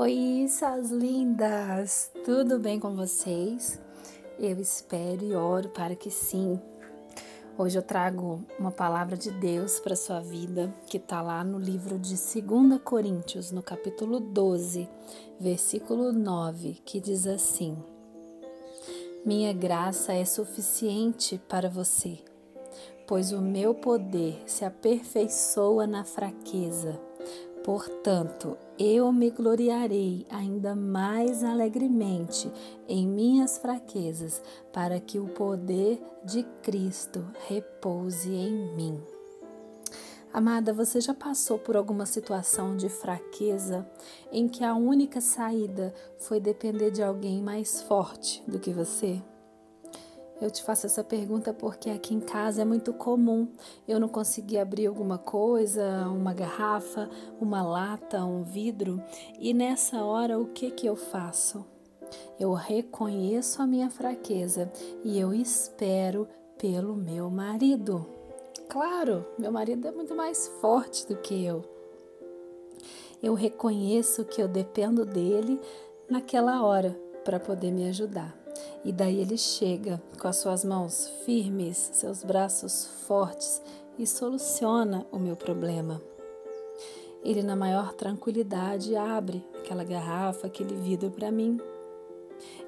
Oi, suas lindas! Tudo bem com vocês? Eu espero e oro para que sim. Hoje eu trago uma palavra de Deus para sua vida que está lá no livro de 2 Coríntios, no capítulo 12, versículo 9, que diz assim: Minha graça é suficiente para você, pois o meu poder se aperfeiçoa na fraqueza. Portanto, eu me gloriarei ainda mais alegremente em minhas fraquezas, para que o poder de Cristo repouse em mim. Amada, você já passou por alguma situação de fraqueza em que a única saída foi depender de alguém mais forte do que você? Eu te faço essa pergunta porque aqui em casa é muito comum eu não conseguir abrir alguma coisa, uma garrafa, uma lata, um vidro, e nessa hora o que que eu faço? Eu reconheço a minha fraqueza e eu espero pelo meu marido. Claro, meu marido é muito mais forte do que eu. Eu reconheço que eu dependo dele naquela hora para poder me ajudar. E daí ele chega com as suas mãos firmes, seus braços fortes e soluciona o meu problema. Ele, na maior tranquilidade, abre aquela garrafa, aquele vidro para mim.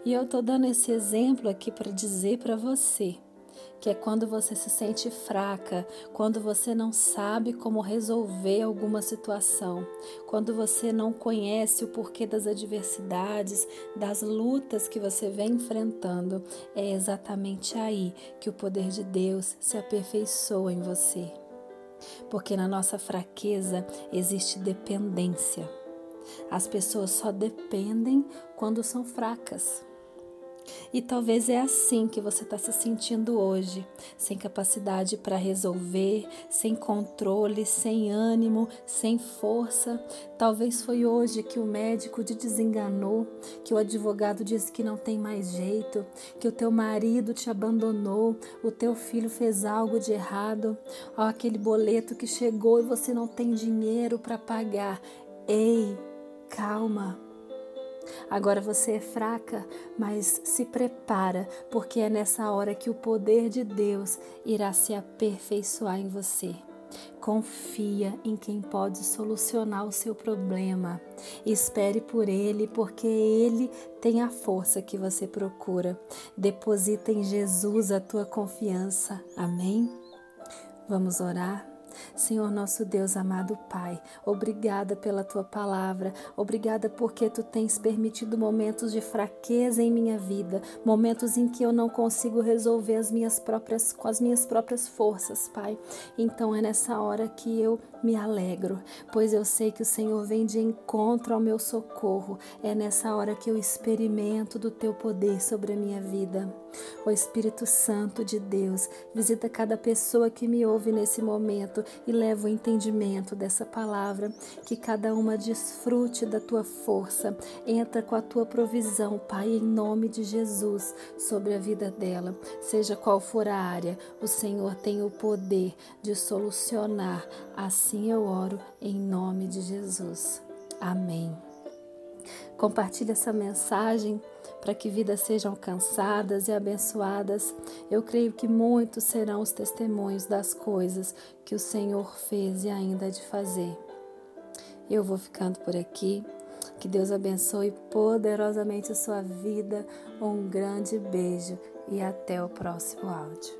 E eu estou dando esse exemplo aqui para dizer para você que é quando você se sente fraca, quando você não sabe como resolver alguma situação, quando você não conhece o porquê das adversidades, das lutas que você vem enfrentando. É exatamente aí que o poder de Deus se aperfeiçoa em você. Porque na nossa fraqueza existe dependência. As pessoas só dependem quando são fracas. E talvez é assim que você está se sentindo hoje, sem capacidade para resolver, sem controle, sem ânimo, sem força. Talvez foi hoje que o médico te desenganou, que o advogado disse que não tem mais jeito, que o teu marido te abandonou, o teu filho fez algo de errado, ó, aquele boleto que chegou e você não tem dinheiro para pagar. Ei, calma. Agora você é fraca, mas se prepara, porque é nessa hora que o poder de Deus irá se aperfeiçoar em você. Confia em quem pode solucionar o seu problema. Espere por Ele, porque Ele tem a força que você procura. Deposita em Jesus a tua confiança. Amém? Vamos orar? Senhor nosso Deus amado Pai, obrigada pela tua palavra, obrigada porque tu tens permitido momentos de fraqueza em minha vida, momentos em que eu não consigo resolver as minhas próprias com as minhas próprias forças, Pai. Então é nessa hora que eu me alegro, pois eu sei que o Senhor vem de encontro ao meu socorro. É nessa hora que eu experimento do teu poder sobre a minha vida. O Espírito Santo de Deus, visita cada pessoa que me ouve nesse momento e leva o entendimento dessa palavra, que cada uma desfrute da tua força, entra com a tua provisão, Pai, em nome de Jesus, sobre a vida dela. Seja qual for a área, o Senhor tem o poder de solucionar. Assim eu oro em nome de Jesus. Amém. Compartilhe essa mensagem para que vidas sejam alcançadas e abençoadas. Eu creio que muitos serão os testemunhos das coisas que o Senhor fez e ainda há de fazer. Eu vou ficando por aqui. Que Deus abençoe poderosamente a sua vida. Um grande beijo e até o próximo áudio.